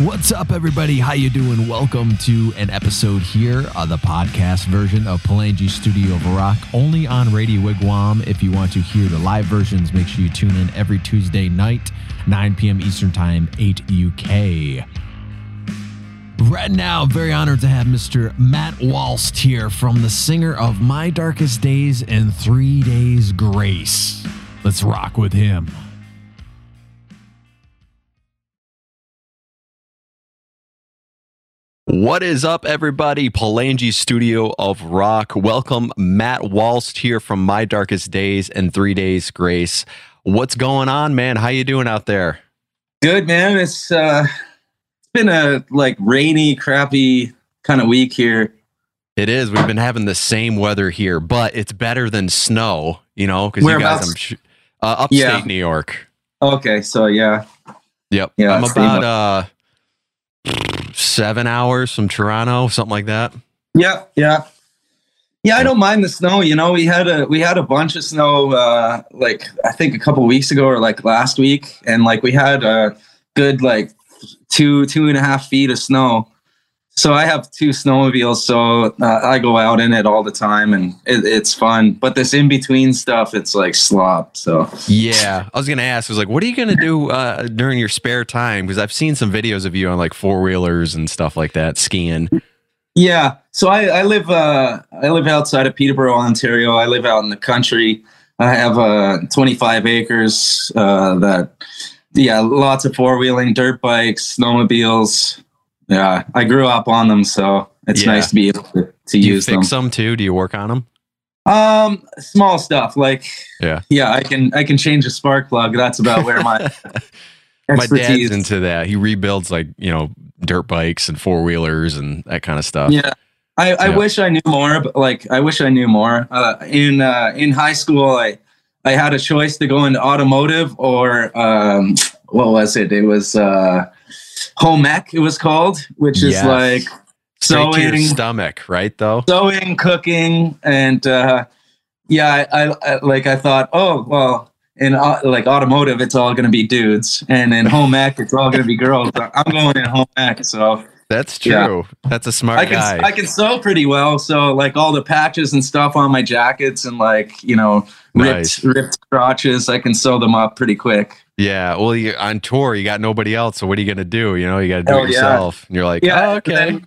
What's up, everybody? How you doing? Welcome to an episode here, of the podcast version of Palangi Studio of Rock, only on Radio Wigwam. If you want to hear the live versions, make sure you tune in every Tuesday night, 9 p.m. Eastern Time, 8 UK. Right now, very honored to have Mr. Matt Walst here from the singer of My Darkest Days and Three Days Grace. Let's rock with him. What is up, everybody? Palangi Studio of Rock. Welcome, Matt Walst here from My Darkest Days and Three Days Grace. What's going on, man? How you doing out there? Good, man. It's uh, it's been a like rainy, crappy kind of week here. It is. We've been having the same weather here, but it's better than snow. You know, because you guys, I'm sh- uh, upstate Yeah. New York. Okay, so yeah, Yep. Yeah, I'm about uh seven hours from Toronto, something like that. yeah, yeah, yeah. I don't mind the snow. You know, we had a we had a bunch of snow uh, like I think a couple weeks ago or like last week, and like we had a good like two two and a half feet of snow. So I have two snowmobiles, so uh, I go out in it all the time, and it, it's fun. But this in between stuff, it's like slop. So Yeah, I was gonna ask. I was like, what are you gonna do uh, during your spare time? Because I've seen some videos of you on like four wheelers and stuff like that, skiing. Yeah. So I, I live uh, I live outside of Peterborough, Ontario. I live out in the country. I have uh, 25 acres uh, that yeah, lots of four wheeling, dirt bikes, snowmobiles. Yeah, I grew up on them, so it's Yeah. nice to be able to, to Do use them. fix them too? Do you work on them? Um, small stuff like Yeah. yeah, I can I can change a spark plug. That's about where my My dad's into that. He rebuilds like you know dirt bikes and four wheelers and that kind of stuff. Yeah. I, I Yeah. wish I knew more, but like I wish I knew more. Uh, in uh, in high school, I I had a choice to go into automotive or um, what was it? It was uh, home ec. It was called, which is Yes. like Straight to your sewing, stomach, right? Though. sewing, cooking, and uh, yeah, I, I, I like I thought, oh well, in au- like automotive, it's all going to be dudes, and in home ec, it's all going to be girls. I'm going in home ec, so. That's Yeah. true. That's a smart I can guy. I can sew pretty well. So like all the patches and stuff on my jackets and like you know Nice. ripped ripped crotches, I can sew them up pretty quick. Yeah. Well, you're on tour. You got nobody else. So what are you gonna do? You know, you got to do Oh, it yeah. yourself. And you're like, Yeah, oh, okay. then-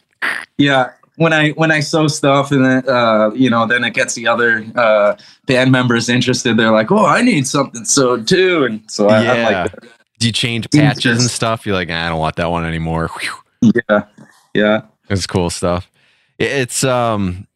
Yeah. When I when I sew stuff and then uh, you know then it gets the other uh, band members interested. They're like, oh, I need something sewed too, and so I, Yeah. like, Do you change patches and stuff? You're like, "Ah, I don't want that one anymore. Whew. yeah, yeah, It's cool stuff. It's um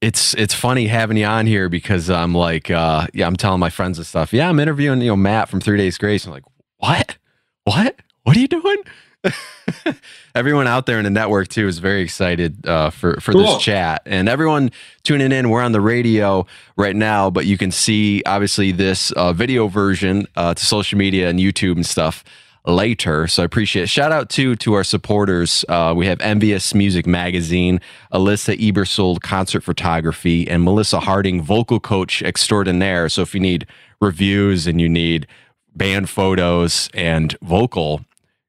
it's it's funny having you on here because I'm like uh yeah, I'm telling my friends and stuff. Yeah, I'm interviewing, you know, Matt from Three Days Grace. I'm like, what? What? What are you doing? everyone out there in the network too is very excited uh, for for Cool. this chat, and everyone tuning in. We're on the radio right now, but you can see obviously this uh, video version uh, to social media and YouTube and stuff later. So I appreciate it. Shout out to to our supporters. Uh, we have Envious Music Magazine, Alyssa Ebersold Concert Photography, and Melissa Harding Vocal Coach Extraordinaire. So if you need reviews and you need band photos and vocal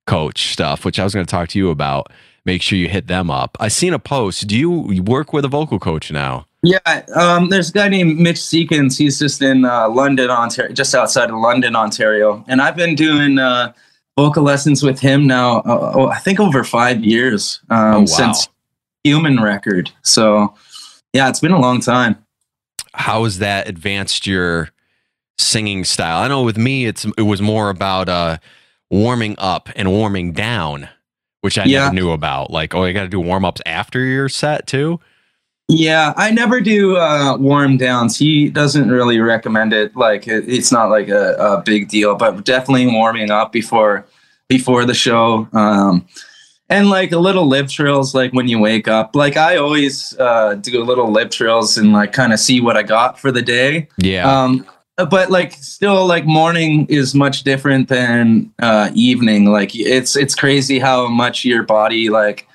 coach stuff, which I was going to talk to you about, make sure you hit them up. I seen a post. Do you work with a vocal coach now? yeah. Um, there's a guy named Mitch Seekins. He's just in uh, London, Ontario, just outside of London, Ontario, and I've been doing. Uh, vocal lessons with him now uh, oh, i think over five years um, Oh, wow. since human record so yeah it's been a long time how has that advanced your singing style? I know with me, it's it was more about uh, warming up and warming down, which I Yeah. never knew about. Like, oh, you got to do warm ups after your set too. Yeah i never do uh, warm downs. He doesn't really recommend it like it, it's not like a, a big deal but definitely warming up before before the show um, and like a little lip trills like when you wake up. Like i always uh, do a little lip trills and like kind of see what i got for the day. Yeah, um but like still like morning is much different than uh evening. Like it's it's crazy how much your body like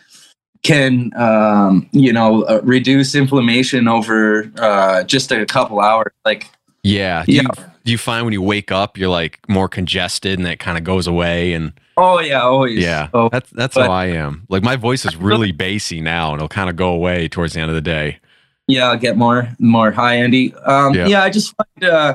can um you know uh, reduce inflammation over uh just a couple hours like yeah. Do. You, do you find when you wake up, you're like more congested, and that kind of goes away? And Oh yeah, always. Yeah, Oh, that's that's but- how I am. Like my voice is really bassy now, and it'll kind of go away towards the end of the day. yeah, I'll get more more high andy Um, Yeah. yeah. I just find, uh,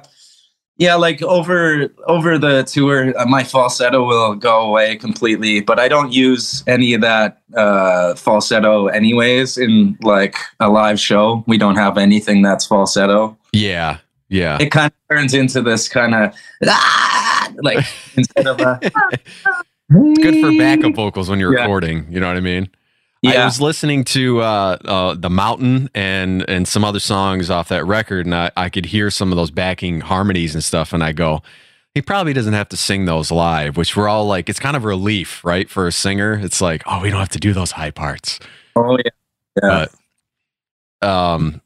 yeah, like over over the tour, uh, my falsetto will go away completely, but I don't use any of that uh, falsetto anyways. In like a live show, we don't have anything that's falsetto. Yeah, yeah. It kind of turns into this kind of ah, like instead of a Good for backup vocals when you're Yeah. recording. You know what I mean? I was listening to uh, uh, the Mountain and and some other songs off that record, and I, I could hear some of those backing harmonies and stuff, and I go, he probably doesn't have to sing those live, which we're all like, it's kind of a relief, right, for a singer. It's like, oh, we don't have to do those high parts. oh yeah, yeah. But um,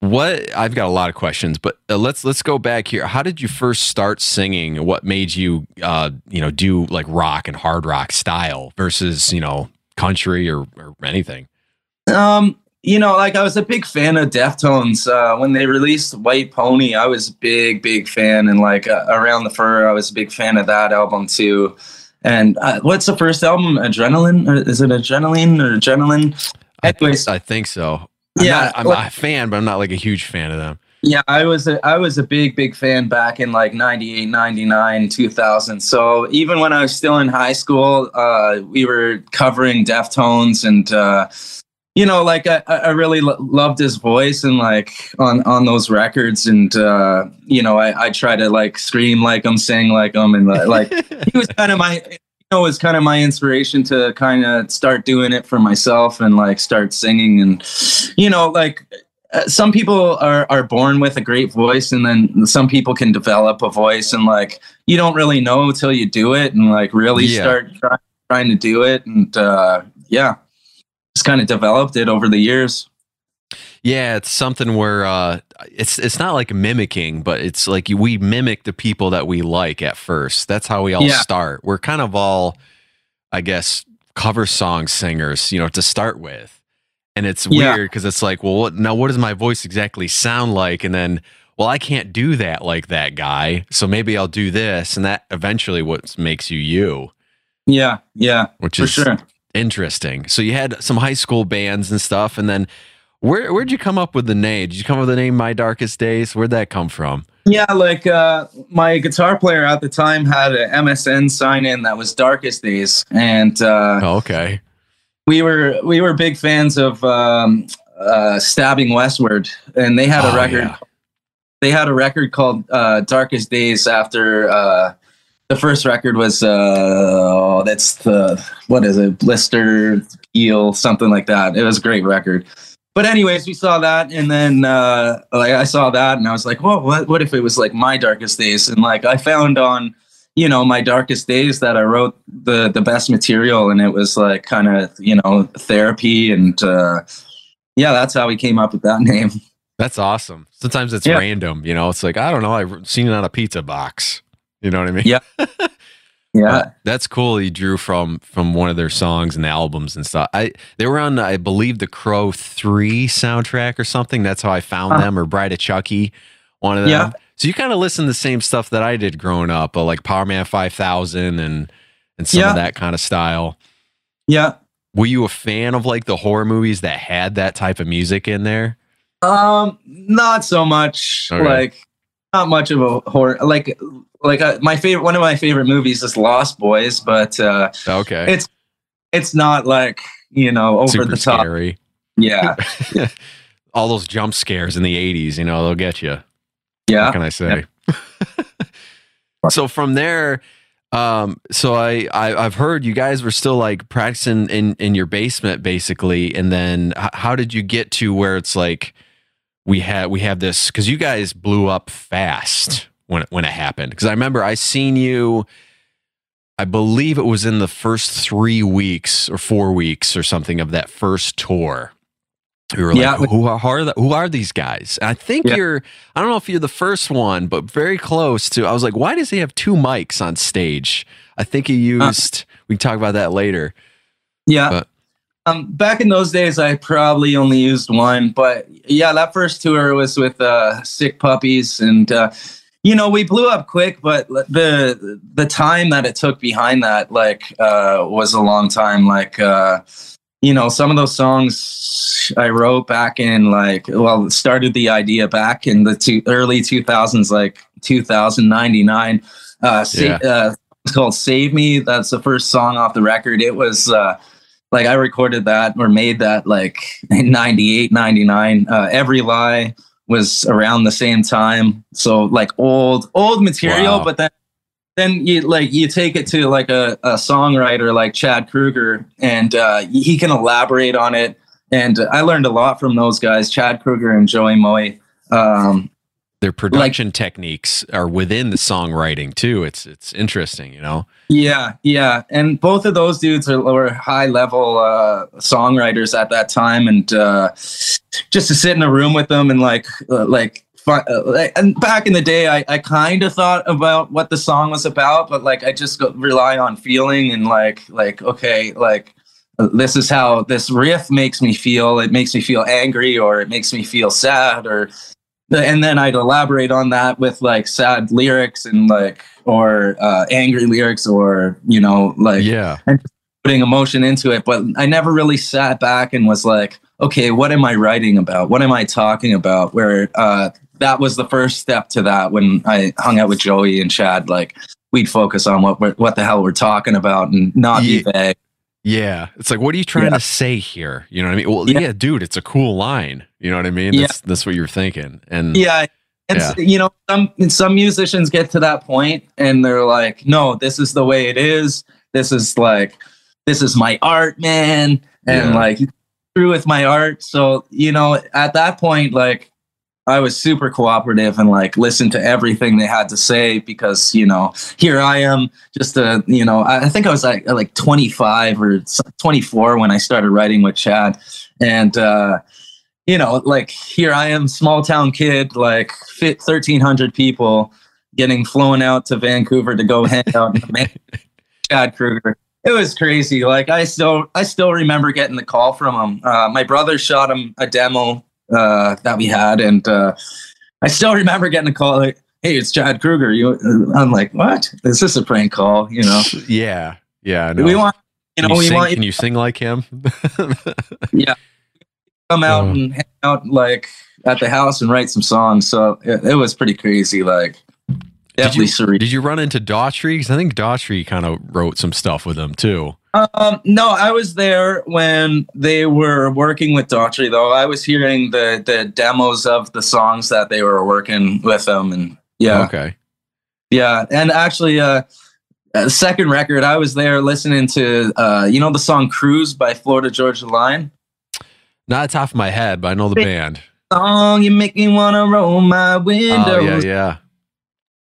what I've got a lot of questions, but uh, let's let's go back here. How did you first start singing? What made you uh, you know, do like rock and hard rock style versus you know country or, or anything? Um, you know, like I was a big fan of Deftones. Uh, when they released White Pony, I was a big, big fan. And like uh, Around the Fur, I was a big fan of that album too. And uh, what's the first album? Adrenaline? Or is it Adrenaline or Adrenaline? I, th- Anyways. I think so. I'm Yeah, not, I'm a fan, but I'm not like a huge fan of them. Yeah, I was a, I was a big big fan back in like 98, 99, 2000. So even when I was still in high school, uh, we were covering Deftones and uh, you know like I, I really lo- loved his voice and like on on those records and uh, you know I, I try to like scream like him, sing like him, and uh, like he was kind of my you know was kind of my inspiration to kind of start doing it for myself and like start singing and you know like uh, some people are are born with a great voice and then some people can develop a voice and like you don't really know until you do it and like really Yeah. start try, trying to do it and uh yeah just kind of developed it over the years Yeah, it's something where uh, it's it's not like mimicking, but it's like we mimic the people that we like at first. That's how we all Yeah. start. We're kind of all, I guess, cover song singers, you know, to start with. And it's Yeah. weird because it's like, well, what, now what does my voice exactly sound like? And then, well, I can't do that like that guy, so maybe I'll do this, and that eventually what makes you you, yeah yeah which for is sure interesting. So you had some high school bands and stuff, and then where where'd you come up with the name? Did you come up with the name My Darkest Days? Where'd that come from? yeah like uh my guitar player at the time had an msn sign in that was darkest days and uh Oh, okay. We were we were big fans of um uh stabbing westward and they had a Oh, record yeah. they had a record called uh, Darkest Days after uh, the first record was uh, oh, that's the what is it Blister Eel something like that. It was a great record. But anyways, we saw that, and then uh, like I saw that, and I was like, "Whoa, what? What if it was like my darkest days?" And like I found on, you know, my darkest days that I wrote the the best material, and it was like kind of you know therapy, and uh, yeah, that's how we came up with that name. That's awesome. Sometimes it's Yeah. random, you know. It's like I don't know. I've seen it on a pizza box. You know what I mean? Yeah. Yeah. But that's cool. You drew from from one of their songs and albums and stuff. I they were on, I believe, the Crow Three soundtrack or something. That's how I found Huh. them. Or Bride of Chucky, one of them. Yeah. So you kind of listen to the same stuff that I did growing up, uh, like Power Man Five Thousand and and some Yeah. of that kind of style. Yeah. Were you a fan of like the horror movies that had that type of music in there? Um, not so much. Okay. Like, not much of a horror. Like, like uh, my favorite, one of my favorite movies is Lost Boys, but uh, Okay, it's it's not like you know over super the top. scary. Yeah, All those jump scares in the '80s, you know, they'll get you. What yeah, can I say? so from there, um, so I, I I've heard you guys were still like practicing in in your basement basically, and then how did you get to where it's like we had we have this because you guys blew up fast when it, when it happened because I remember I seen you. I believe it was in the first three weeks or four weeks or something of that first tour. We were Yeah. like, who are, who are the- who are these guys? And I think Yeah. you're, I don't know if you're the first one, but very close to. I was like, why does he have two mics on stage? I think he used. we can talk about that later. yeah. But- um, back in those days, I probably only used one, but yeah, that first tour was with uh, Sick Puppies, and uh, you know, we blew up quick, but the the time that it took behind that, like, uh, was a long time. Like, uh, you know, some of those songs I wrote back in like, well, started the idea back in the two, early 2000s, like 2099. Uh, Yeah. uh, it's called "Save Me." That's the first song off the record. It was uh, like I recorded that or made that like in 98, 99. Uh, Every Lie was around the same time. So like old, old material, Wow. but then then you like you take it to like a, a songwriter like Chad Kroeger and uh, he can elaborate on it. And I learned a lot from those guys, Chad Kroeger and Joey Moi. Um, Their production techniques are within the songwriting too. It's it's interesting, you know. Yeah, yeah, and both of those dudes are were high level uh, songwriters at that time, and uh, just to sit in a room with them and like uh, like. Fi- uh, And back in the day, I, I kind of thought about what the song was about, but like I just go, rely on feeling and like like okay, like this is how this riff makes me feel. It makes me feel angry, or it makes me feel sad, or and then I'd elaborate on that with like sad lyrics and like or uh, angry lyrics or you know like yeah. and putting emotion into it. But I never really sat back and was like, okay, what am I writing about? What am I talking about? Where uh, that was the first step to that when I hung out with Joey and Chad. Like we'd focus on what we're, what the hell we're talking about and not be vague. Yeah. It's like, what are you trying Yeah. to say here? You know what I mean? Well, Yeah. yeah. dude, it's a cool line. You know what I mean? Yeah. That's that's what you're thinking. And Yeah. And s- you know, some some musicians get to that point and they're like, no, this is the way it is. This is like this is my art, man. And Yeah. like through with my art. So, you know, at that point, like I was super cooperative and like listened to everything they had to say because, you know, here I am just a, you know, I, think I was like like 25 or 24 when I started writing with Chad. And uh you know, like here I am, small town kid, like fit 1,300 people getting flown out to Vancouver to go hang out with Chad Kroeger. It was crazy. Like I still, I still remember getting the call from him. Uh, my brother shot him a demo uh, that we had, and uh, I still remember getting a call like, "Hey, it's Chad Kroeger." You, I'm like, "What? Is this a prank call?" You know, yeah. Yeah. Know. we want, you Can know, we sing, want you can you sing like him? Yeah, come out Uh. and hang out like at the house and write some songs. So it, it was pretty crazy. Like did you surreal. did you run into Daughtry? Because I think Daughtry kind of wrote some stuff with him too. Um, no, I was there when they were working with Daughtry, though. I was hearing the the demos of the songs that they were working with them, and yeah, Okay. yeah. And actually, uh, uh, second record, I was there listening to uh, you know, the song "Cruise" by Florida Georgia Line. Not top of my head, but I know the band. Song you make me wanna roll my windows. Oh yeah, yeah.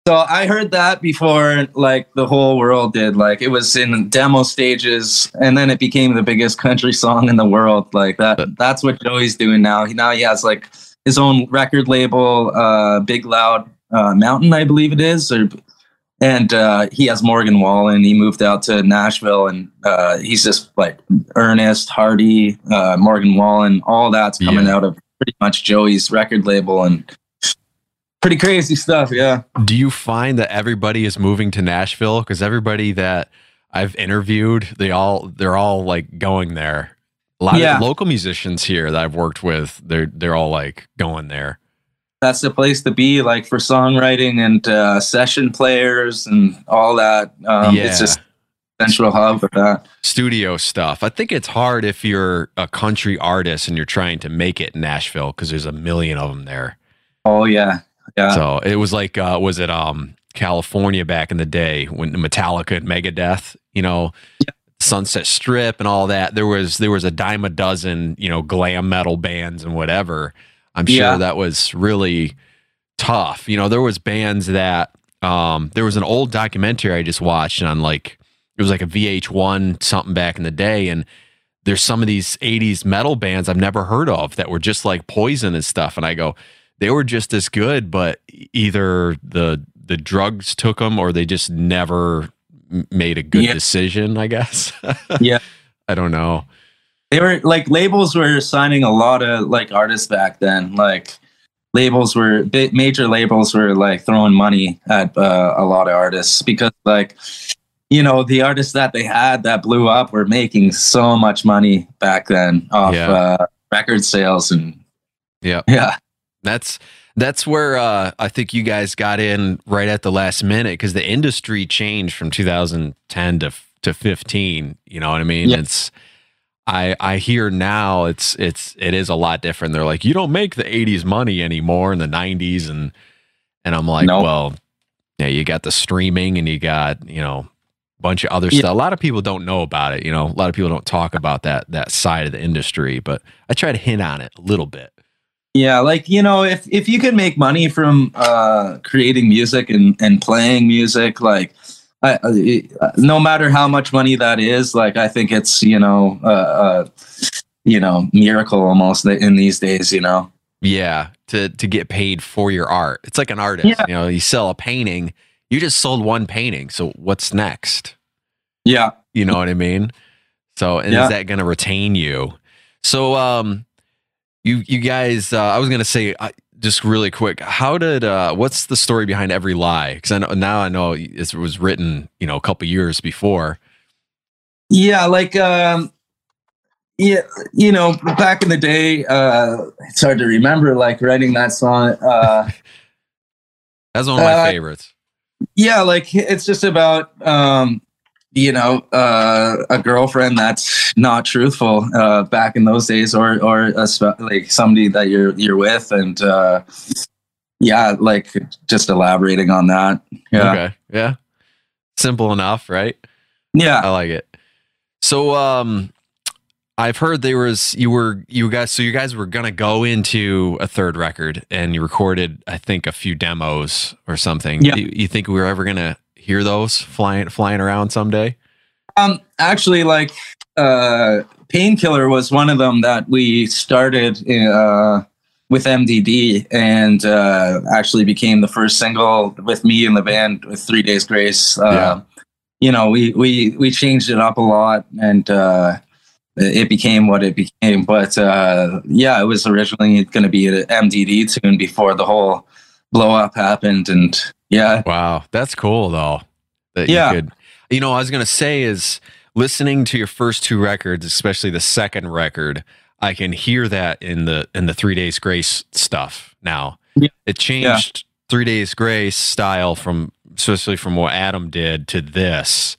So I heard that before, like the whole world did. Like it was in demo stages, and then it became the biggest country song in the world. Like that. That's what Joey's doing now. He now he has like his own record label, uh, Big Loud uh, Mountain, I believe it is, or and uh, he has Morgan Wallen. He moved out to Nashville, and uh, he's just like Ernest Hardy, uh, Morgan Wallen. All that's coming Yeah. out of pretty much Joey's record label, and pretty crazy stuff. Yeah. Do you find that everybody is moving to Nashville? Because everybody that I've interviewed, they all they're all like going there. A lot Yeah. of local musicians here that I've worked with, they're they're all like going there. that's the place to be like for songwriting and uh, session players and all that um, Yeah. it's just central hub for that Studio stuff. I think it's hard if you're a country artist and you're trying to make it in Nashville because there's a million of them there. oh yeah yeah So it was like, uh, was it um California back in the day when Metallica and Megadeth, you know, Sunset Strip and all that. There was there was a dime a dozen, you know, glam metal bands and whatever. I'm sure Yeah. that was really tough. You know, there was bands that um there was an old documentary I just watched on like it was like a VH1 something back in the day and there's some of these 80s metal bands I've never heard of that were just like Poison and stuff and I go they were just as good but either the the drugs took them or they just never made a good Yeah. decision I guess Yeah. I don't know they were like labels were signing a lot of like artists back then like labels were major labels were like throwing money at uh, a lot of artists because like you know the artists that they had that blew up were making so much money back then off Yeah. uh, record sales and Yeah. yeah That's that's where uh, I think you guys got in right at the last minute because the industry changed from 2010 to to 15. You know what I mean? It's I I hear now it's it's it is a lot different. They're like you don't make the 80s money anymore in the 90s and and I'm like, No. well, yeah, you got the streaming and you got you know a bunch of other Yeah. stuff. A lot of people don't know about it. You know, a lot of people don't talk about that that side of the industry, but I try to hint on it a little bit. Yeah, like you know, if if you can make money from uh, creating music and and playing music, like I, I, no matter how much money that is, like I think it's you know, uh, uh, you know, miracle almost in these days. You know, Yeah, to to get paid for your art. It's like an artist. Yeah. You know, you sell a painting, you just sold one painting. So what's next? yeah, You know what I mean? So and Yeah. is that going to retain you? So um you you guys uh, I was going to say uh, just really quick, how did uh what's the story behind every lie? Cuz I know now I know it was written, you know, a couple years before. yeah, like um, yeah, you know, back in the day, uh, it's hard to remember like writing that song. Uh, That's one of my Uh, favorites. yeah like it's just about um you know uh a girlfriend that's not truthful uh back in those days or or a, sp- like somebody that you're you're with and uh yeah like just elaborating on that yeah Okay. Yeah. Simple enough, right? yeah I like it. So um I've heard there was you were you guys so you guys were gonna go into a third record and you recorded I think a few demos or something. Yeah. You, you think we were ever gonna hear those flying flying around someday? um actually like uh painkiller was one of them that we started uh with mdd and uh actually became the first single with me in the band with three days grace uh Yeah. you know we we we changed it up a lot and uh it became what it became but uh yeah it was originally going to be an mdd tune before the whole blow up happened and yeah Wow, that's cool though. That Yeah. you could you know, I was gonna say is listening to your first two records, especially the second record, I can hear that in the in the three days grace stuff now. Yeah. It changed three days grace style from especially from what Adam did to this.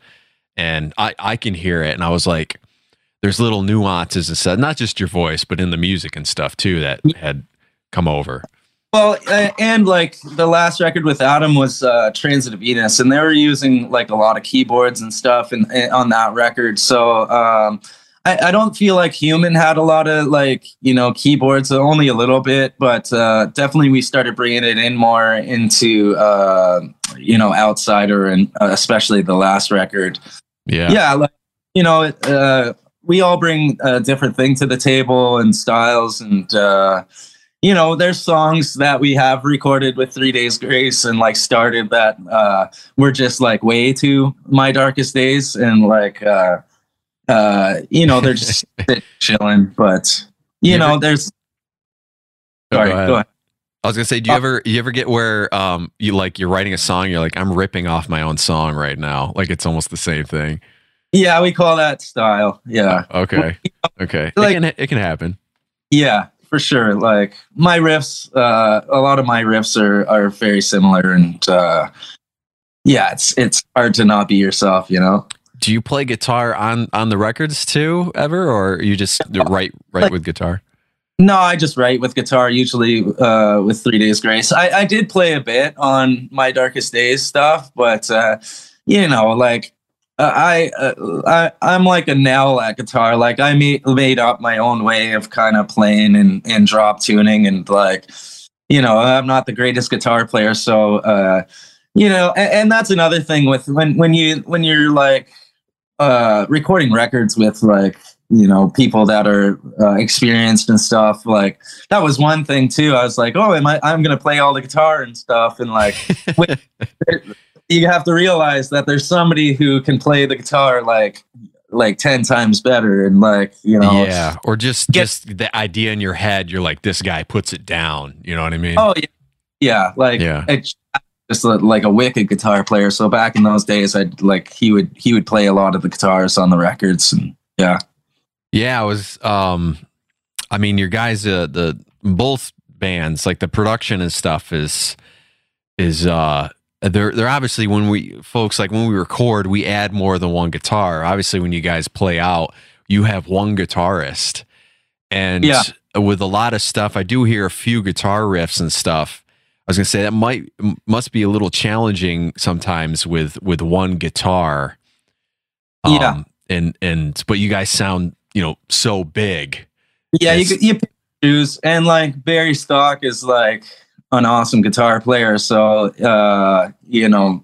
And I, I can hear it and I was like, there's little nuances and stuff, not just your voice, but in the music and stuff too that had come over. Well, uh, and like the last record with Adam was uh, Transit of Venus, and they were using like a lot of keyboards and stuff and, and on that record. So um, I, I don't feel like Human had a lot of like you know keyboards, only a little bit, but uh, definitely we started bringing it in more into uh, you know Outsider and uh, especially the last record Yeah. yeah, like, you know uh, we all bring a different thing to the table and styles and uh, you know there's songs that we have recorded with three days grace and like started that uh, were just like way too my darkest days and like uh, uh, you know they're just chilling but you You know ever- there's Oh, sorry go ahead. go ahead. I was gonna say, do you Uh, ever you ever get where um you like you're writing a song, you're like, I'm ripping off my own song right now. Like it's almost the same thing. yeah we call that style yeah Okay. Okay. Like- it can it can happen. Yeah, for sure. Like my riffs, uh, a lot of my riffs are are very similar, and uh, yeah, it's it's hard to not be yourself, you know. Do you play guitar on on the records too ever or you just write write Like- with guitar? No, I just write with guitar usually uh, with Three Days Grace. I, I did play a bit on my Darkest Days stuff, but uh, you know, like uh, I, uh, I I'm like a nail at guitar. Like I made made up my own way of kind of playing and and drop tuning and like you know I'm not the greatest guitar player, so uh, you know, and, and that's another thing with when when you when you're like uh recording records with like you know people that are uh, experienced and stuff like that was one thing too i was like oh am i i'm gonna play all the guitar and stuff and like you have to realize that there's somebody who can play the guitar like like 10 times better and like you know yeah, or just Get- just the idea in your head. You're like, this guy puts it down. You know what I mean? oh yeah yeah like Yeah. it's just li- like a wicked guitar player so back in those days i'd like he would he would play a lot of the guitars on the records and yeah Yeah, I was. Um, I mean, your guys, uh, the both bands, like the production and stuff is is uh they're they're obviously when we folks like when we record, we add more than one guitar. Obviously, when you guys play out, you have one guitarist, and Yeah. with a lot of stuff, I do hear a few guitar riffs and stuff. I was gonna say that might must be a little challenging sometimes with with one guitar. Yeah. Um, and and but you guys sound you know so big. yeah you, you choose and like barry stock is like an awesome guitar player so uh you know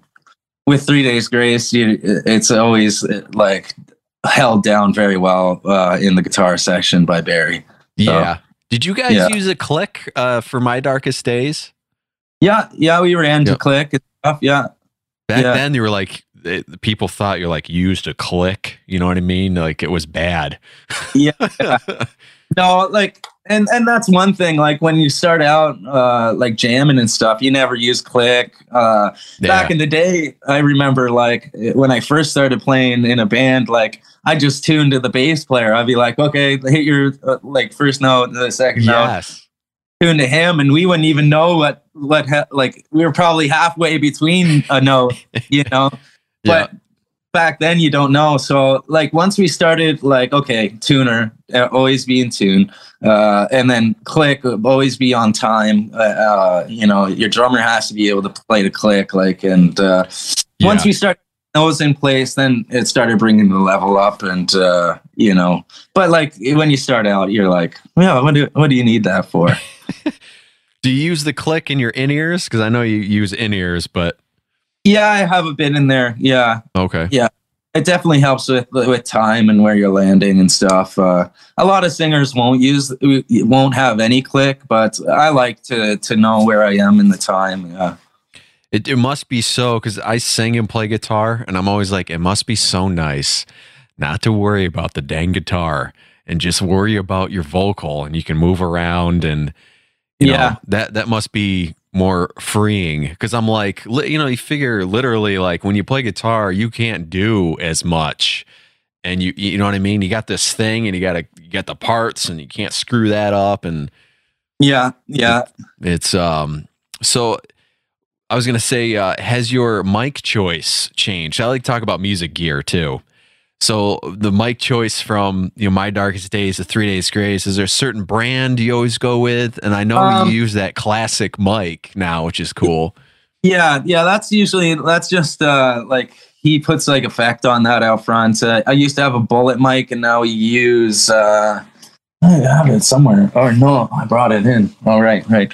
with three days grace you, it's always like held down very well uh in the guitar section by barry Yeah. Did you guys Yeah. use a click uh, for my darkest days? yeah yeah we ran to Yep. click and stuff yeah Back Yeah. then, you were like it, people thought you're like used a click. You know what I mean? Like it was bad. Yeah. no like and and that's one thing like when you start out uh like jamming and stuff you never use click uh back in the day i remember like when i first started playing in a band like i just tuned to the bass player. I'd be like okay hit your uh, like first note the second note. Tune to him and we wouldn't even know what what ha- like we were probably halfway between a note you know? Yeah. but back then you don't know. So like once we started like okay tuner uh, always be in tune uh, and then click always be on time uh, uh, you know your drummer has to be able to play the click like and uh, once we start those in place then it started bringing the level up and uh, you know but like when you start out you're like yeah what do, what do you need that for? Do you use the click in your in ears? Because I know you use in ears, but yeah i have a bit in there yeah okay. Yeah. It definitely helps with with time and where you're landing and stuff. Uh, a lot of singers won't use won't have any click, but I like to to know where I am in the time. Yeah, It, it must be so because I sing and play guitar, and I'm always like, it must be so nice not to worry about the dang guitar and just worry about your vocal, and you can move around and you know, Yeah. that that must be more freeing because I'm like, li- you know, you figure literally like when you play guitar, you can't do as much. And you, you know what I mean? You got this thing, and you got to you got the parts, and you can't screw that up, and yeah, yeah. it's um so I was gonna say, uh, has your mic choice changed? I like to talk about music gear too. So the mic choice from you know my darkest days to three days grace, is there a certain brand you always go with? And I know Um, you use that classic mic now, which is cool. Yeah, yeah, that's usually that's just uh like he puts like effect on that out front. Uh, I used to have a bullet mic and now we use uh I have it somewhere. Oh no, I brought it in. All right, right.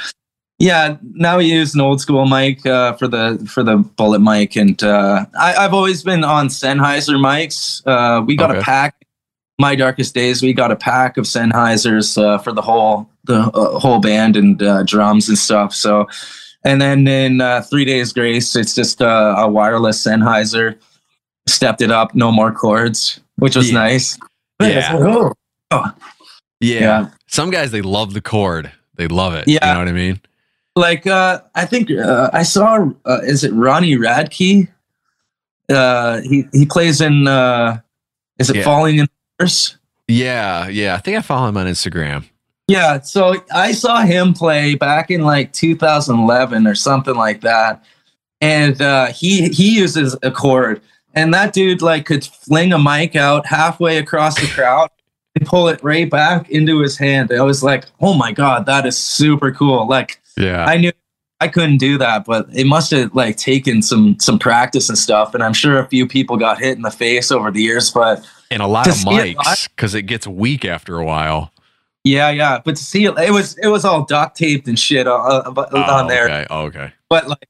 Yeah, now we use an old school mic uh, for the for the bullet mic, and uh, I, I've always been on Sennheiser mics. Uh, we got Okay. a pack. My darkest days, we got a pack of Sennheisers uh, for the whole the uh, whole band and uh, drums and stuff. So, and then in uh, Three Days Grace, it's just uh, a wireless Sennheiser. Stepped it up, no more cords, which was Yeah. nice. Yeah. Oh. Yeah. Yeah. Some guys they love the chord. They love it. Yeah. You know what I mean? Like uh i think uh, i saw uh, is it ronnie radke uh he he plays in uh is it Yeah. falling in Reverse? Yeah, yeah. I think I follow him on Instagram. yeah so i saw him play back in like 2011 or something like that and uh he he uses a chord and that dude like could fling a mic out halfway across the crowd and pull it right back into his hand i was like oh my god that is super cool like Yeah. I knew I couldn't do that, but it must have like taken some some practice and stuff. And I'm sure a few people got hit in the face over the years. But and a lot of mics because it gets weak after a while. yeah, yeah. But to see it, it was it was all duct taped and shit uh, uh, oh, on, on Oh, there. Okay. Oh, okay. But like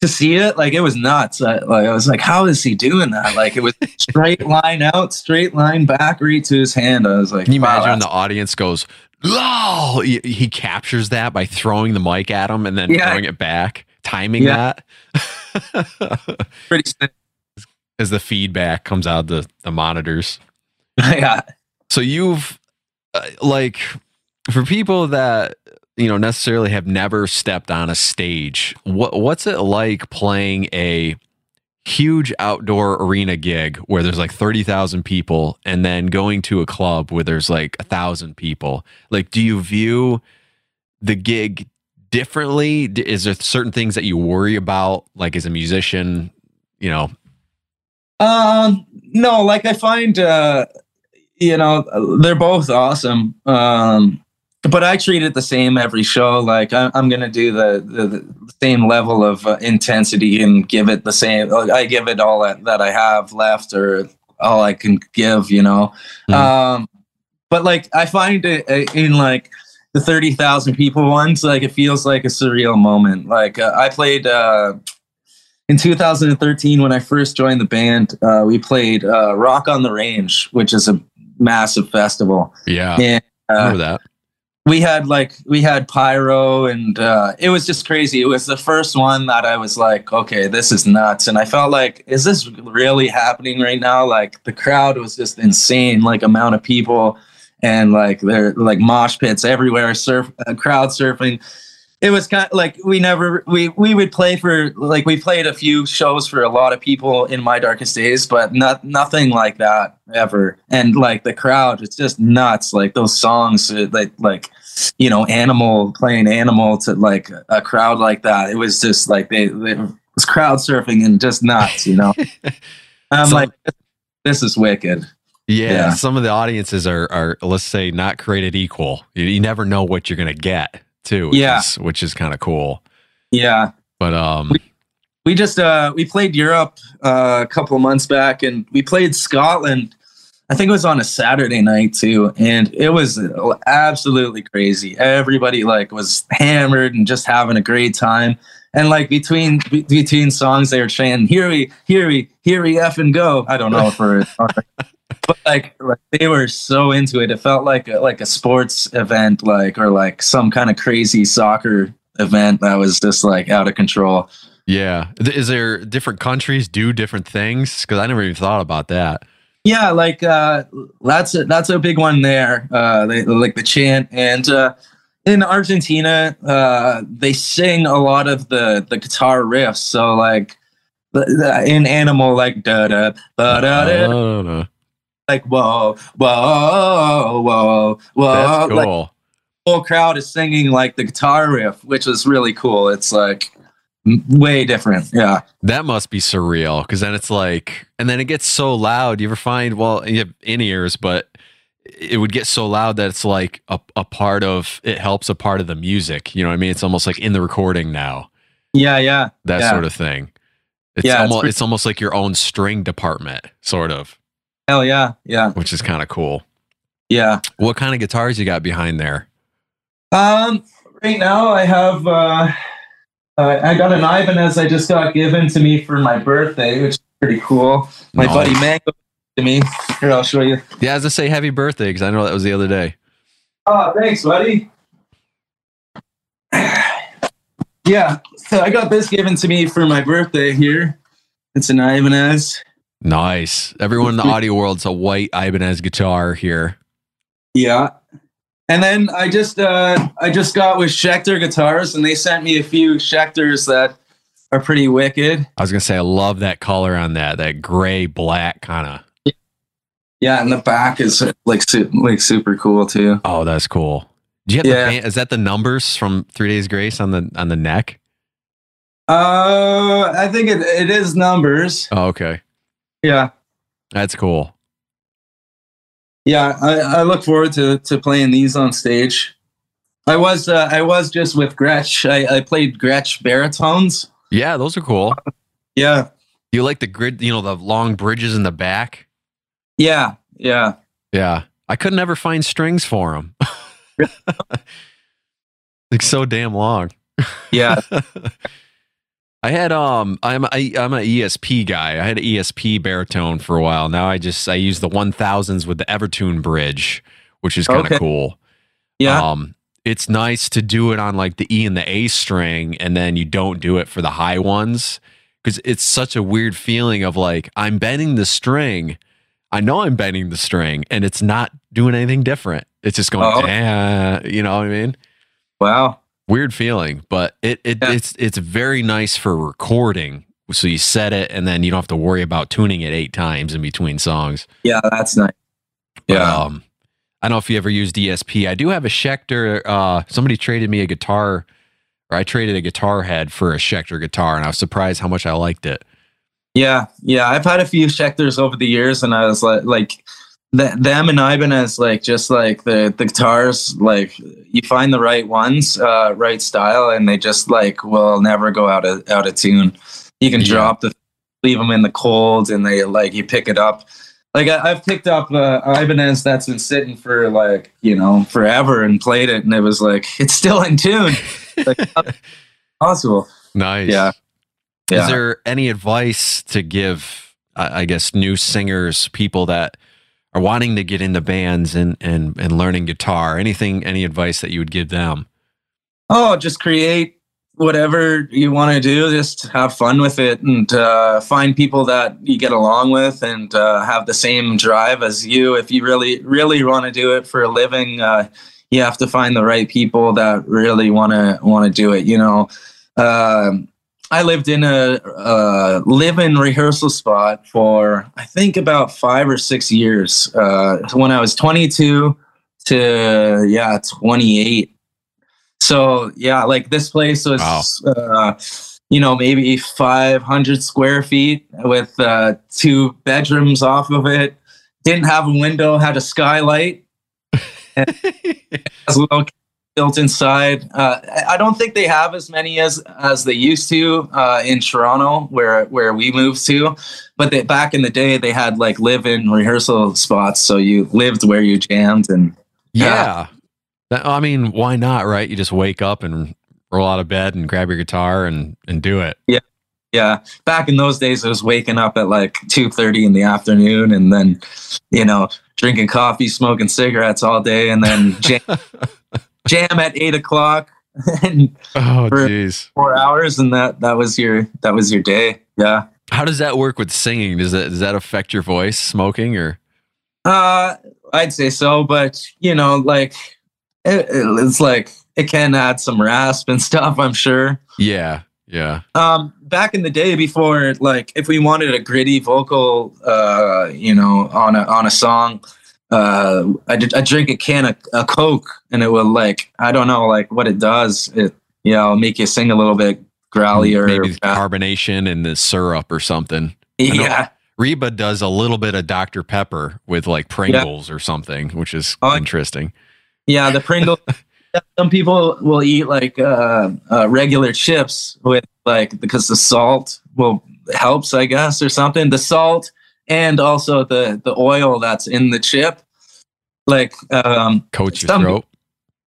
to see it, like it was nuts. I, like I was like, how is he doing that? Like it was straight line out, straight line back, right to his hand. I was like, Can you wow, imagine when the audience goes, "Oh!" He, he captures that by throwing the mic at him and then Yeah. throwing it back, timing Yeah. that pretty sick. as the feedback comes out the the monitors. yeah. So you've uh, like for people that you know necessarily have never stepped on a stage. What what's it like playing a huge outdoor arena gig where there's like 30,000 people and then going to a club where there's like a thousand people? Like, do you view the gig differently? Is there certain things that you worry about, like as a musician, you know? Um, no, like I find, uh, you know, they're both awesome. Um, but I treat it the same every show. Like I, I'm gonna do the, the, the same level of uh, intensity and give it the same. Like, I give it all that, that I have left or all I can give. You know. Mhm. Um, but like I find it uh, in like the thirty thousand people ones, like it feels like a surreal moment. Like uh, I played. Uh, in 2013 when i first joined the band uh, we played uh, rock on the range which is a massive festival Yeah. and I uh, remember that. We had like we had pyro and uh, it was just crazy. It was the first one that i was like okay this is nuts. And i felt like is this really happening right now? Like the crowd was just insane like amount of people and like they're like mosh pits everywhere surf uh, crowd surfing it was kind of like we never we we would play for like we played a few shows for a lot of people in my darkest days but not nothing like that ever. And like the crowd it's just nuts. Like those songs uh, like like you know animal playing animal to like a crowd like that it was just like they, they it was crowd surfing and just nuts you know? I'm So- like this is wicked. Yeah, Yeah. some of the audiences are are let's say not created equal. You, you never know what you're gonna get too. Which Yeah. is, which is kind of cool. yeah But um, we just uh we played Europe uh, a couple of months back and we played Scotland. I think it was on a Saturday night too, and it was absolutely crazy. Everybody like was hammered and just having a great time. And like between be- between songs, they were chanting "Here we, here we, here we f and go." I don't know if we're, but like, like they were so into it. It felt like a, like a sports event, like or like some kind of crazy soccer event that was just like out of control. yeah, is there different countries do different things? Because I never even thought about that. Yeah, like uh, that's a, that's a big one there. Uh, they, like the chant, and uh, in Argentina, uh, they sing a lot of the the guitar riffs. So like the, the, in Animal, like da da da da da. Like whoa whoa whoa whoa. That's Like cool. the whole crowd is singing like the guitar riff, which is really cool. It's like way different. Yeah. That must be surreal because then it's like, and then it gets so loud. You ever find, well, you have in ears, but it would get so loud that it's like a, a part of it helps a part of the music. You know what I mean? It's almost like in the recording now, Yeah, yeah. that Yeah. sort of thing. It's Yeah, it's pretty- it's almost like your own string department, sort of, Hell yeah. Yeah. which is kind of cool. Yeah. What kind of guitars you got behind there? Um, right now I have uh, uh I got an Ibanez I just got given to me for my birthday, which is pretty cool. My Nice. buddy Mango to me. Here, I'll show you. Yeah, as I say, happy birthday because I know that was the other day. Oh, thanks, buddy. yeah, so I got this given to me for my birthday here. It's an Ibanez. Nice. Everyone in the audio world's a white Ibanez guitar here. Yeah. And then I just uh I just got with Schecter guitars and they sent me a few Schecters that are pretty wicked. I was gonna say I love that color on that, that gray black kind of. Yeah, and the back is like su- like super cool too. Oh, that's cool. Do you have Yeah. the band, is that the numbers from Three Days Grace on the on the neck? Uh, I think it it is numbers. Oh, okay, Yeah, that's cool. yeah. I, I look forward to to playing these on stage. I was uh, I was just with Gretsch. I, I played Gretsch baritones. Yeah, those are cool. Yeah, You like the grid, you know, the long bridges in the back. yeah, yeah. Yeah, I could never find strings for them. like so damn long. Yeah, I had um I'm I, I'm an ESP guy. I had an ESP baritone for a while. Now I just I use the 1000s with the Evertune bridge, which is kind of Okay. cool. yeah, Um it's nice to do it on like the E and the A string and then you don't do it for the high ones cuz it's such a weird feeling of like I'm bending the string. I know I'm bending the string and it's not doing anything different. It's just going, Oh. eh, you know what I mean? Wow. Weird feeling, but it, it Yeah. it's it's very nice for recording. So you set it and then you don't have to worry about tuning it eight times in between songs. Yeah, that's nice. Yeah. Um, I don't know if you ever used ESP. I do have a Schecter. Uh, somebody traded me a guitar, or I traded a guitar head for a Schecter guitar, and I was surprised how much I liked it. Yeah, yeah. I've had a few Schecters over the years, and I was like, like th- them and Ibanez, like just like the the guitars, like you find the right ones, uh, right style, and they just like will never go out of out of tune. You can Yeah. drop the, leave them in the cold, and they like you pick it up. Like I, I've picked up uh, Ibanez that's been sitting for like you know forever and played it, and it was like it's still in tune. like possible. Nice. Yeah. Yeah. Is there any advice to give, I guess, new singers, people that are wanting to get into bands and and and learning guitar? Anything, any advice that you would give them? Oh, just create whatever you want to do. Just have fun with it and uh, find people that you get along with and uh, have the same drive as you. If you really, really want to do it for a living, uh, you have to find the right people that really want to want to do it. You know, um I lived in a, a live-in rehearsal spot for I think about five or six years. Uh, when I was 22 to yeah 28 so yeah, like this place was, Wow. uh, you know, maybe 500 square feet with uh, two bedrooms off of it. Didn't have a window, had a skylight. and has a little built inside. Uh, I- don't think they have as many as as they used to uh, in Toronto, where where we moved to. But they, back in the day, they had like live-in rehearsal spots, so you lived where you jammed and Yeah. Yeah. That- I mean, why not, right? You just wake up and roll out of bed and grab your guitar and and do it. Yeah. Yeah, back in those days, I was waking up at like two thirty in the afternoon, and then, you know, drinking coffee, smoking cigarettes all day, and then jam, jam at eight o'clock, and Oh, jeez. four hours, and that that was your that was your day. Yeah. How does that work with singing? Does that does that affect your voice, smoking, or Uh, I'd say so, but you know, like it, it's like it can add some rasp and stuff. I'm sure. yeah, yeah, um back in the day before like if we wanted a gritty vocal uh you know on a on a song uh i i drink a can of a coke and it will like i don't know like what it does. It you know make you sing a little bit growly or maybe carbonation and the syrup or something. yeah. Reba does a little bit of Dr Pepper with like Pringles or something, which is Oh, interesting. yeah the pringle some people will eat like uh, uh regular chips with like because the salt will helps i guess or something. The salt and also the the oil that's in the chip like um Coats your Some- throat.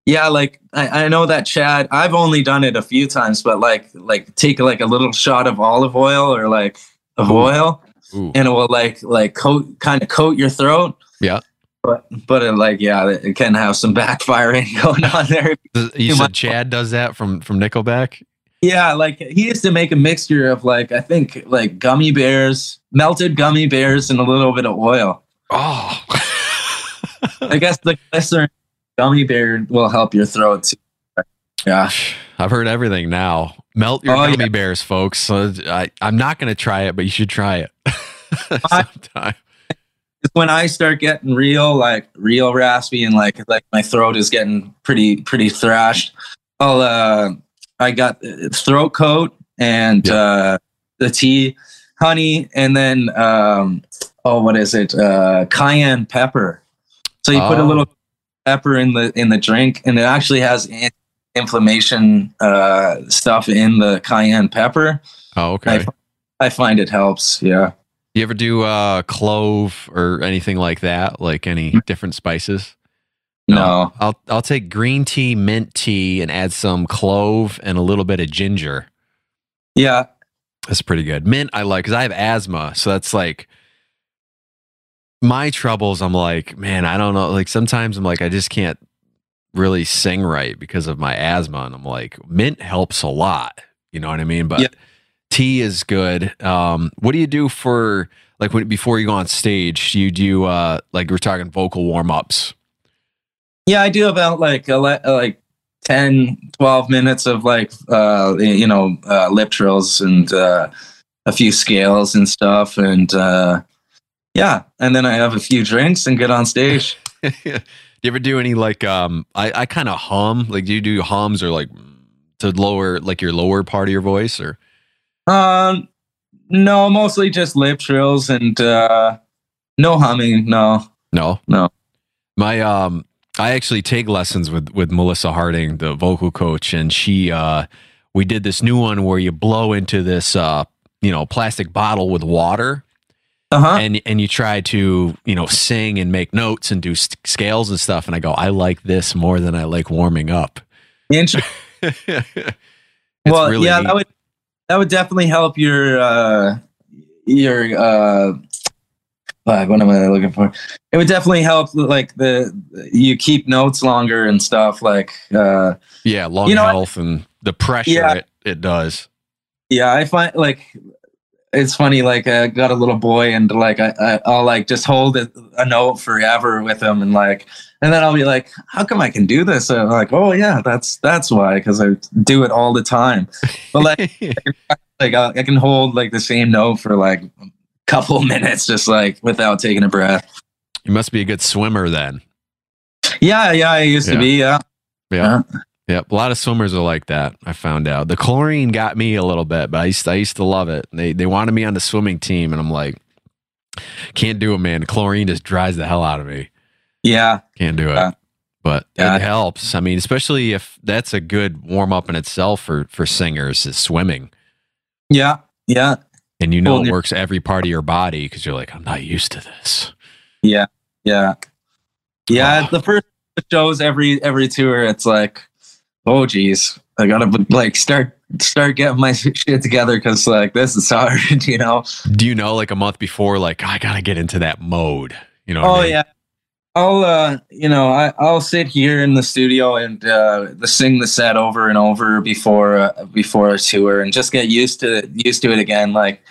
yeah like I, I know that chad i've only done it a few times but like like take like a little shot of olive oil or like of Ooh. oil Ooh. and it will like like coat kind of coat your throat Yeah. but but it, like yeah it can have some backfiring going on there You too said much- Chad does that from from Nickelback. Yeah, like he used to make a mixture of like I think like gummy bears, melted gummy bears, and a little bit of oil. Oh, I guess the glycerin gummy bear will help your throat too. Yeah, I've heard everything now. Melt your Oh, gummy yeah. bears, folks. So I, I'm not going to try it, but you should try it sometime. It's when I start getting real like real raspy and like like my throat is getting pretty pretty thrashed. I'll uh I got throat coat and Yeah. uh the tea, honey, and then um oh what is it? Uh cayenne pepper. So you put a Oh. little pepper in the in the drink and it actually has inflammation uh stuff in the cayenne pepper. Oh, okay. I, I find it helps. Yeah. You ever do uh, clove or anything like that? Like any different spices? No. I'll I'll take green tea, mint tea, and add some clove and a little bit of ginger. Yeah. That's pretty good. Mint I like because I have asthma, so that's like my troubles. I'm like, man, I don't know. Like sometimes I'm like, I just can't really sing right because of my asthma, and I'm like, mint helps a lot. You know what I mean? But Yeah. tea is good. Um, what do you do for like when before you go on stage, do you do uh like we're talking vocal warm ups. Yeah, I do about like like 10, 12 minutes of like uh you know uh, lip trills and uh, a few scales and stuff, and uh, yeah, and then I have a few drinks and get on stage. do you ever do any like um I, I kind of hum like do you do hums or like to lower like your lower part of your voice or Um, no, mostly just lip trills and uh, no humming. No, no no. my um I actually take lessons with with Melissa Harding the vocal coach and she uh we did this new one where you blow into this uh you know plastic bottle with water Uh huh. and and you try to you know sing and make notes and do scales and stuff and I go I like this more than I like warming up well, really yeah, neat. that would that would definitely help your uh, your uh, fuck, what am I looking for? It would definitely help like the you keep notes longer and stuff. Like uh, Yeah, long You know health and the pressure Yeah. it, it does. yeah, I find like it's funny. Like I got a little boy and like I, I I'll like just hold a, a note forever with him and like and then I'll be like, how come I can do this? And I'm like, oh yeah, that's that's why because I do it all the time. But like. like I, I can hold like the same note for like couple minutes just like without taking a breath you must be a good swimmer then. yeah yeah i used Yeah. to be yeah Yeah. Yep. A lot of swimmers are like that. I found out. The chlorine got me a little bit, but I used to, I used to love it. They they wanted me on the swimming team and I'm like can't do it, man. Chlorine just dries the hell out of me. yeah Can't do it. Yeah. But Yeah. it helps. I mean, especially if that's a good warm up in itself for for singers is swimming. yeah yeah And you know Well, it works every part of your body because you're like, I'm not used to this. yeah yeah yeah Wow. the first shows every every tour it's like oh geez i gotta like start start getting my shit together because like this is hard you know Do you know like a month before, like I gotta get into that mode? You know? what I Oh mean? yeah. I'll uh you know I I'll sit here in the studio and uh sing the set over and over before uh, before a tour and just get used to used to it again. Like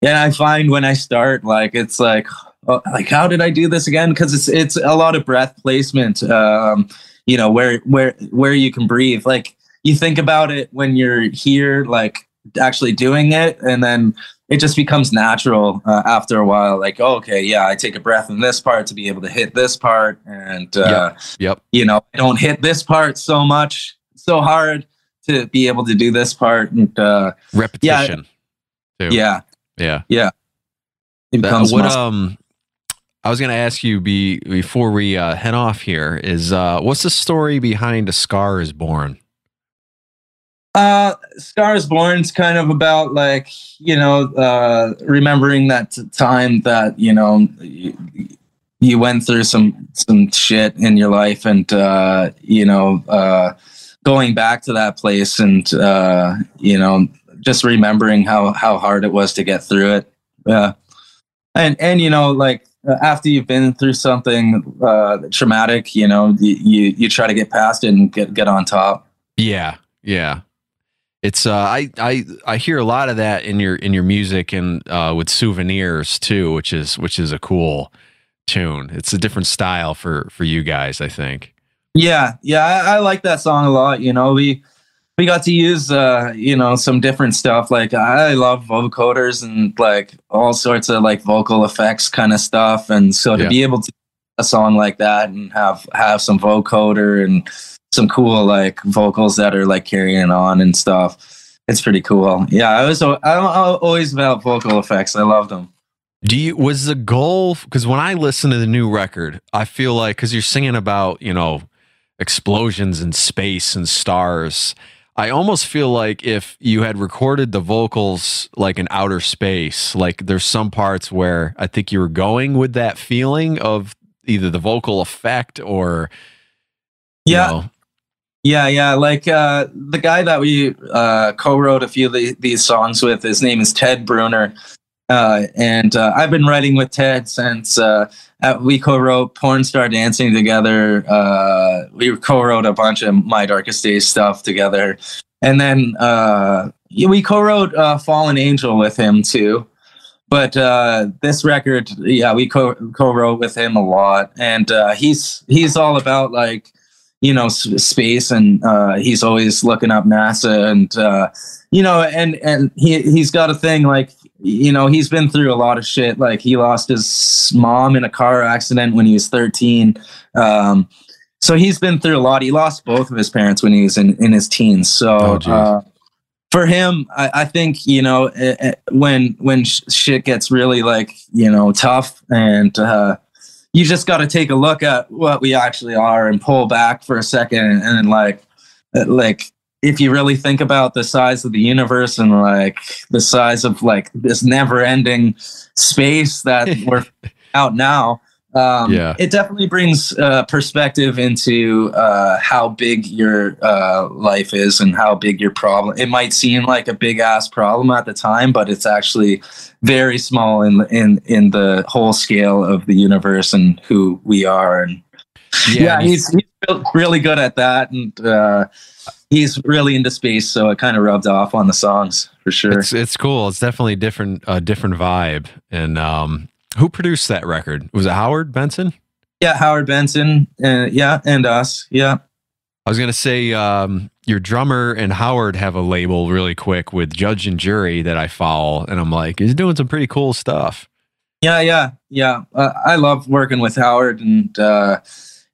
yeah I find when I start like it's like oh, like how did I do this again? Because it's it's a lot of breath placement um you know where where where you can breathe. Like you think about it when you're here like actually doing it and then it just becomes natural uh, after a while. Like, oh, okay, yeah, I take a breath in this part to be able to hit this part, and uh, Yep. you know, I don't hit this part so much, so hard to be able to do this part, and uh, Repetition. too. yeah, Yeah. it That- becomes what muscle. um I was gonna ask you be before we uh, head off here is uh what's the story behind a scar is born? Uh, Scars Born's kind of about like you know uh, remembering that time that you know you, you went through some some shit in your life, and uh, you know uh, going back to that place, and uh, you know just remembering how how hard it was to get through it. Yeah, and and you know like uh, after you've been through something uh, traumatic, you know you, you you try to get past it and get get on top. Yeah, yeah. It's uh I I I hear a lot of that in your in your music and uh with souvenirs too, which is which is a cool tune. It's a different style for for you guys, I think. Yeah, yeah, I, I like that song a lot. You know, we we got to use uh, you know, some different stuff. Like I love vocoders and like all sorts of like vocal effects kind of stuff. And so to Yeah. be able to a song like that and have have some vocoder and some cool like vocals that are like carrying on and stuff. It's pretty cool. Yeah, I was I, I always about vocal effects. I love them. Do you was the goal because when I listen to the new record, I feel like because you're singing about you know explosions in space and stars, I almost feel like if you had recorded the vocals like in outer space, like there's some parts where I think you were going with that feeling of either the vocal effect or you Yeah, know, Yeah, yeah. Like uh, the guy that we uh, co-wrote a few of the, these songs with, his name is Ted Bruner, uh, and uh, I've been writing with Ted since uh, uh, we co-wrote "Porn Star Dancing" together. We co-wrote a bunch of My Darkest Days stuff together, and then we co-wrote "Fallen Angel" with him too. but this record, yeah, we co co-wrote with him a lot, and he's he's all about like you know space, and uh, he's always looking up NASA, and uh, you know, and and he he's got a thing like you know he's been through a lot of shit. Like he lost his mom in a car accident when he was thirteen. Um, so he's been through a lot. He lost both of his parents when he was in, in his teens. So Oh, uh, for him, I, I think you know eh, eh, when when sh- shit gets really like you know tough, and uh, you just got to take a look at what we actually are and pull back for a second, and, like uh, like if you really think about the size of the universe and like the size of like this never-ending space that we're out now um, Yeah. it definitely brings uh, perspective into uh, how big your uh, life is and how big your problem. It might seem like a big ass problem at the time, but it's actually very small in in in the whole scale of the universe and who we are. And yeah, and he's, he's really good at that, and uh, he's really into space, so it kind of rubbed off on the songs for sure. It's it's cool. It's definitely different a different vibe. And um, who produced that record? Was it Howard Benson? yeah, Howard Benson, uh, yeah, and us, yeah. I was gonna say um, your drummer and Howard have a label really quick with Judge and Jury that I follow, and I'm like, he's doing some pretty cool stuff. Yeah, yeah, yeah. Uh, I love working with Howard, and uh,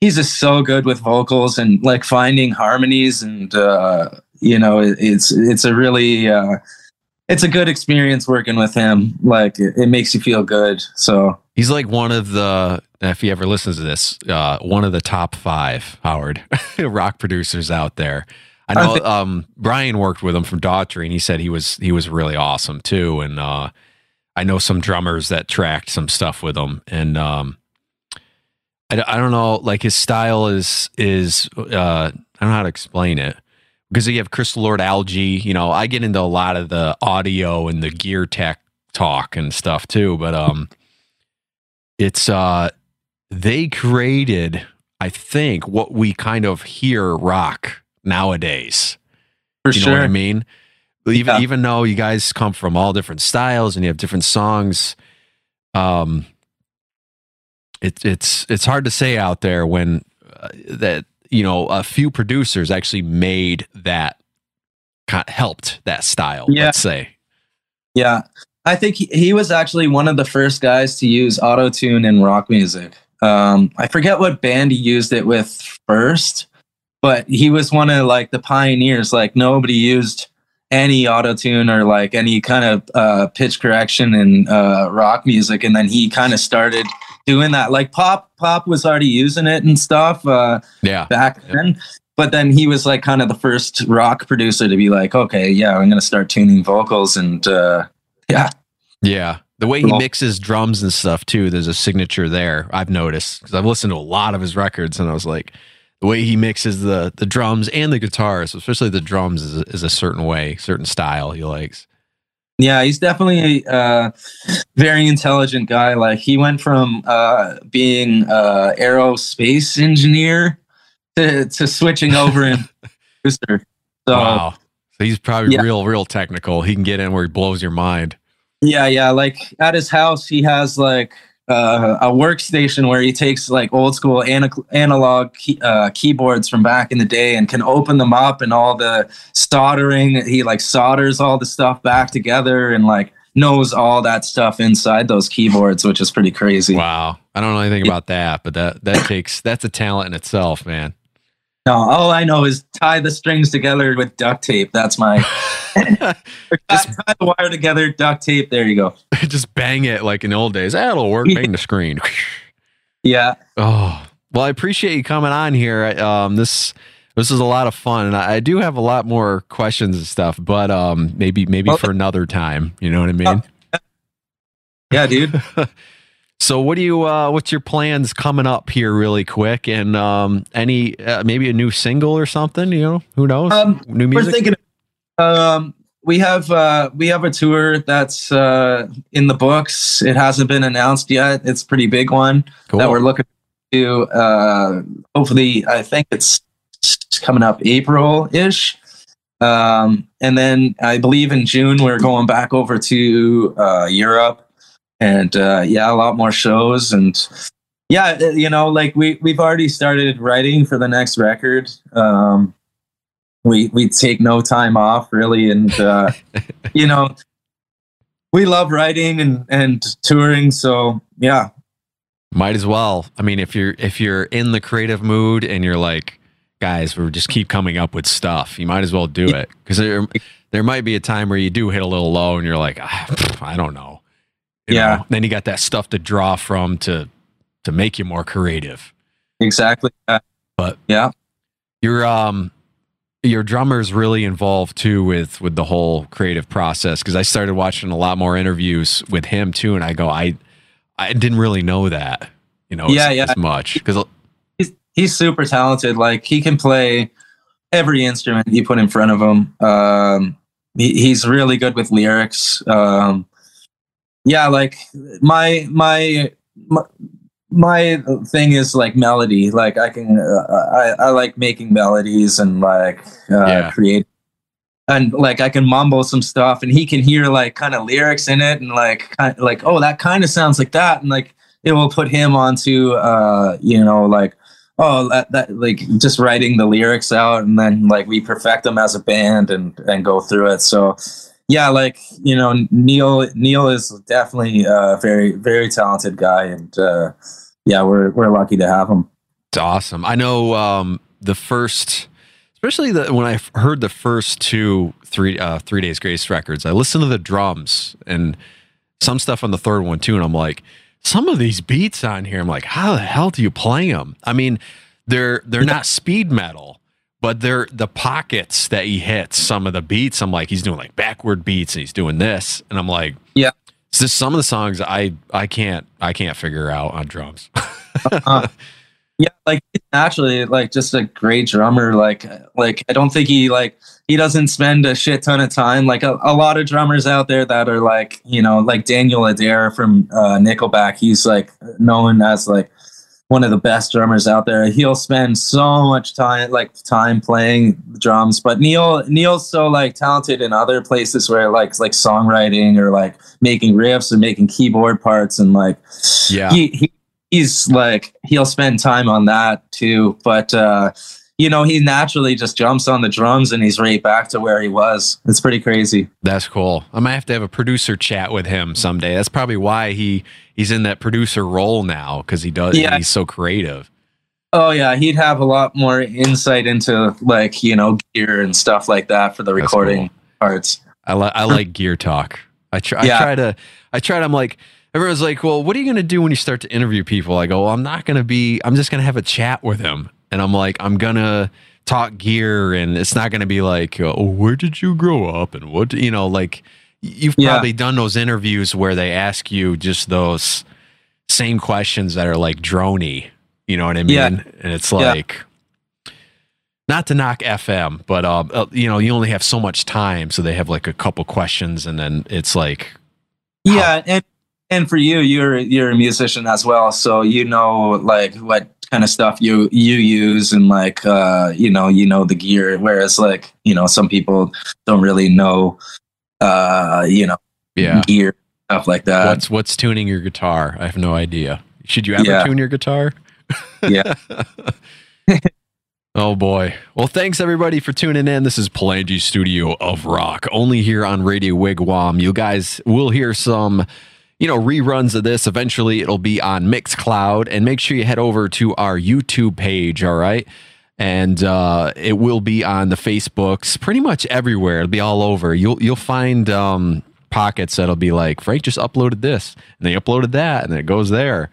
he's just so good with vocals and like finding harmonies, and uh, you know, it, it's it's a really uh, it's a good experience working with him. Like it, it makes you feel good. So He's like one of the, if he ever listens to this, uh, one of the top five Howard rock producers out there. I I know um, Brian worked with him from Daughtry, and he said he was he was really awesome too. And uh, I know some drummers that tracked some stuff with him, and um, I, I don't know, like his style is is uh, I don't know how to explain it because you have Chris Lord-Alge. You know, I get into a lot of the audio and the gear tech talk and stuff too, but um, it's uh, they created, I think, what we kind of hear rock nowadays. for You sure, know what I mean? Even Yeah. even though you guys come from all different styles and you have different songs, um, it's it's it's hard to say out there when uh, that you know a few producers actually made that helped that style. Yeah. Let's say. Yeah. I think he, he was actually one of the first guys to use auto tune in rock music. Um, I forget what band he used it with first, but he was one of like the pioneers. Like nobody used any auto tune or like any kind of uh, pitch correction in uh, rock music, and then he kind of started doing that. Like pop, pop was already using it and stuff. Uh, Yeah. back then. But then he was like kind of the first rock producer to be like, okay, yeah, I'm gonna start tuning vocals and uh, yeah, Yeah. The way he mixes drums and stuff too, there's a signature there. I've noticed because I've listened to a lot of his records, and I was like, the way he mixes the the drums and the guitars, especially the drums, is, is a certain way, certain style he likes. Yeah, he's definitely a uh, very intelligent guy. Like he went from uh, being uh, aerospace engineer to to switching over and producer. So wow. So he's probably Yeah. real, real technical. He can get in where he blows your mind. Yeah, yeah. Like at his house, he has like uh, a workstation where he takes like old school ana- analog key- uh, keyboards from back in the day and can open them up and all the soldering. He like solders all the stuff back together and like knows all that stuff inside those keyboards, which is pretty crazy. Wow. I don't know anything about that, but that that takes that's a talent in itself, man. No, all I know is tie the strings together with duct tape. That's my tie, tie the wire together, duct tape. There you go. Just bang it like in the old days. That'll work. Bang the screen. Yeah. Oh, well, I appreciate you coming on here. Um, this this is a lot of fun, and I, I do have a lot more questions and stuff, but um, maybe maybe for another time. You know what I mean? Yeah, dude. So, what do you? Uh, what's your plans coming up here, really quick? And um, any uh, maybe a new single or something? You know, who knows? Um, new We're music. thinking. Um, we have uh, we have a tour that's uh, in the books. It hasn't been announced yet. It's a pretty big one cool. that we're looking to. Uh, hopefully, I think it's coming up April ish. Um, and then I believe in June we're going back over to uh, Europe. And uh, yeah, a lot more shows and yeah, uh, you know, like we we've already started writing for the next record. Um, we we take no time off really, and uh, you know, we love writing and and touring. So yeah, might as well. I mean, if you're if you're in the creative mood and you're like, guys, we just keep coming up with stuff, you might as well do it because there there might be a time where you do hit a little low and you're like, ah, I don't know. Yeah. Know? Then you got that stuff to draw from to to make you more creative. Exactly. but yeah, your um your drummer's really involved too with with the whole creative process because I started watching a lot more interviews with him too, and I go, I I didn't really know that, you know, yeah, as, yeah. as much because he's he's super talented. Like he can play every instrument you put in front of him. Um, he, he's really good with lyrics. Um, yeah, like my my, my my thing is like melody. Like i can uh, I, I like making melodies and like uh, Yeah. create and like i can mumble some stuff and he can hear like kind of lyrics in it and like kind like oh that kind of sounds like that. And like it will put him onto uh you know like oh that, that like just writing the lyrics out and then like we perfect them as a band and and go through it. So yeah like you know neil neil is definitely a very very talented guy and uh yeah we're we're lucky to have him It's awesome. I know um, the first, especially the when I heard the first two three uh, three days grace records. I listened to the drums and some stuff on the third one too, and I'm like, some of these beats on here, I'm like, how the hell do you play them? I mean, they're they're not speed metal, but they're the pockets that he hits. Some of the beats, I'm like, he's doing like backward beats, and he's doing this, and I'm like, Yeah. It's just some of the songs I I can't I can't figure out on drums. Uh, yeah like he's actually like just a great drummer like like i don't think he like he doesn't spend a shit ton of time like a, a lot of drummers out there that are like you know like daniel adair from uh nickelback he's like known as like one of the best drummers out there. He'll spend so much time like time playing drums but neil neil's so like talented in other places where like like songwriting or like making riffs and making keyboard parts and like yeah, he, he he's like he'll spend time on that too but uh you know he naturally just jumps on the drums and he's right back to where he was it's pretty crazy That's cool. I might have to have a producer chat with him someday. That's probably why he he's in that producer role now because he does. Yeah. He's so creative. oh yeah he'd have a lot more insight into like you know gear and stuff like that for the That's recording parts I like I like gear talk. I try. I try to. I tried. I'm like. Everyone's like, "Well, what are you going to do when you start to interview people?" I go, "Well, I'm not going to be. I'm just going to have a chat with him." And I'm like, "I'm gonna talk gear, and it's not to be like, oh, where did you grow up, and what, you know, like you've Yeah. probably done those interviews where they ask you just those same questions that are like drony. You know what I mean? Yeah. And it's Yeah. like, not to knock FM, but um, uh, you know, you only have so much time, so they have like a couple questions, and then it's like, yeah and and for you you're you're a musician as well so you know like what kind of stuff you you use and like uh you know you know the gear whereas like you know some people don't really know uh you know yeah, gear stuff like that what's what's tuning your guitar? I have no idea. Should you ever Yeah. tune your guitar? Yeah. oh boy. Well, thanks everybody for tuning in. This is Palangi Studio of Rock, only here on Radio Wigwam. You guys will hear some, you know, reruns of this. Eventually, it'll be on Mixcloud, and make sure you head over to our YouTube page. All right. And uh, it will be on the Facebooks, pretty much everywhere. It'll be all over. You'll you'll find um, pockets that'll be like Frank just uploaded this, and they uploaded that, and it goes there.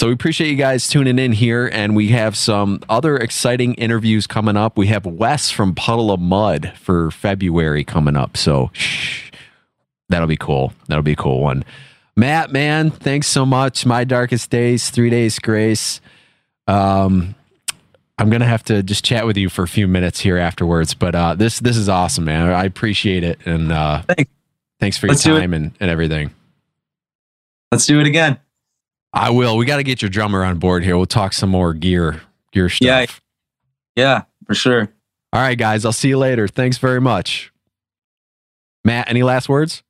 So we appreciate you guys tuning in here, and we have some other exciting interviews coming up. We have Wes from Puddle of Mudd for February coming up, so shh, that'll be cool. That'll be a cool one. Matt, man, thanks so much. My darkest days, three days grace. Um, I'm gonna have to just chat with you for a few minutes here afterwards, but uh, this this is awesome, man. I appreciate it, and uh, Thanks. thanks for Let's your time and, and everything. let's do it again I will. We got to get your drummer on board here. We'll talk some more gear gear stuff. Yeah. yeah for sure All right, guys. I'll see you later. Thanks very much. Matt, any last words?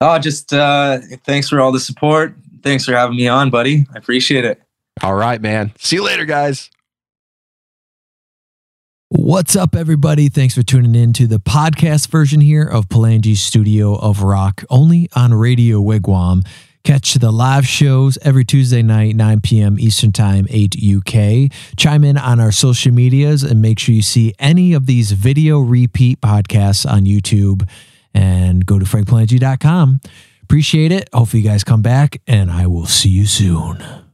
Oh, just uh, thanks for all the support. Thanks for having me on, buddy. I appreciate it. All right, man. See you later, guys. What's up, everybody? Thanks for tuning in to the podcast version here of Palangi's Studio of Rock, only on Radio Wigwam. Catch the live shows every Tuesday night, 9 p.m. Eastern Time, 8 UK. Chime in on our social medias and make sure you see any of these video repeat podcasts on YouTube and go to frankpalangi.com. Appreciate it. Hopefully, you guys come back, and I will see you soon.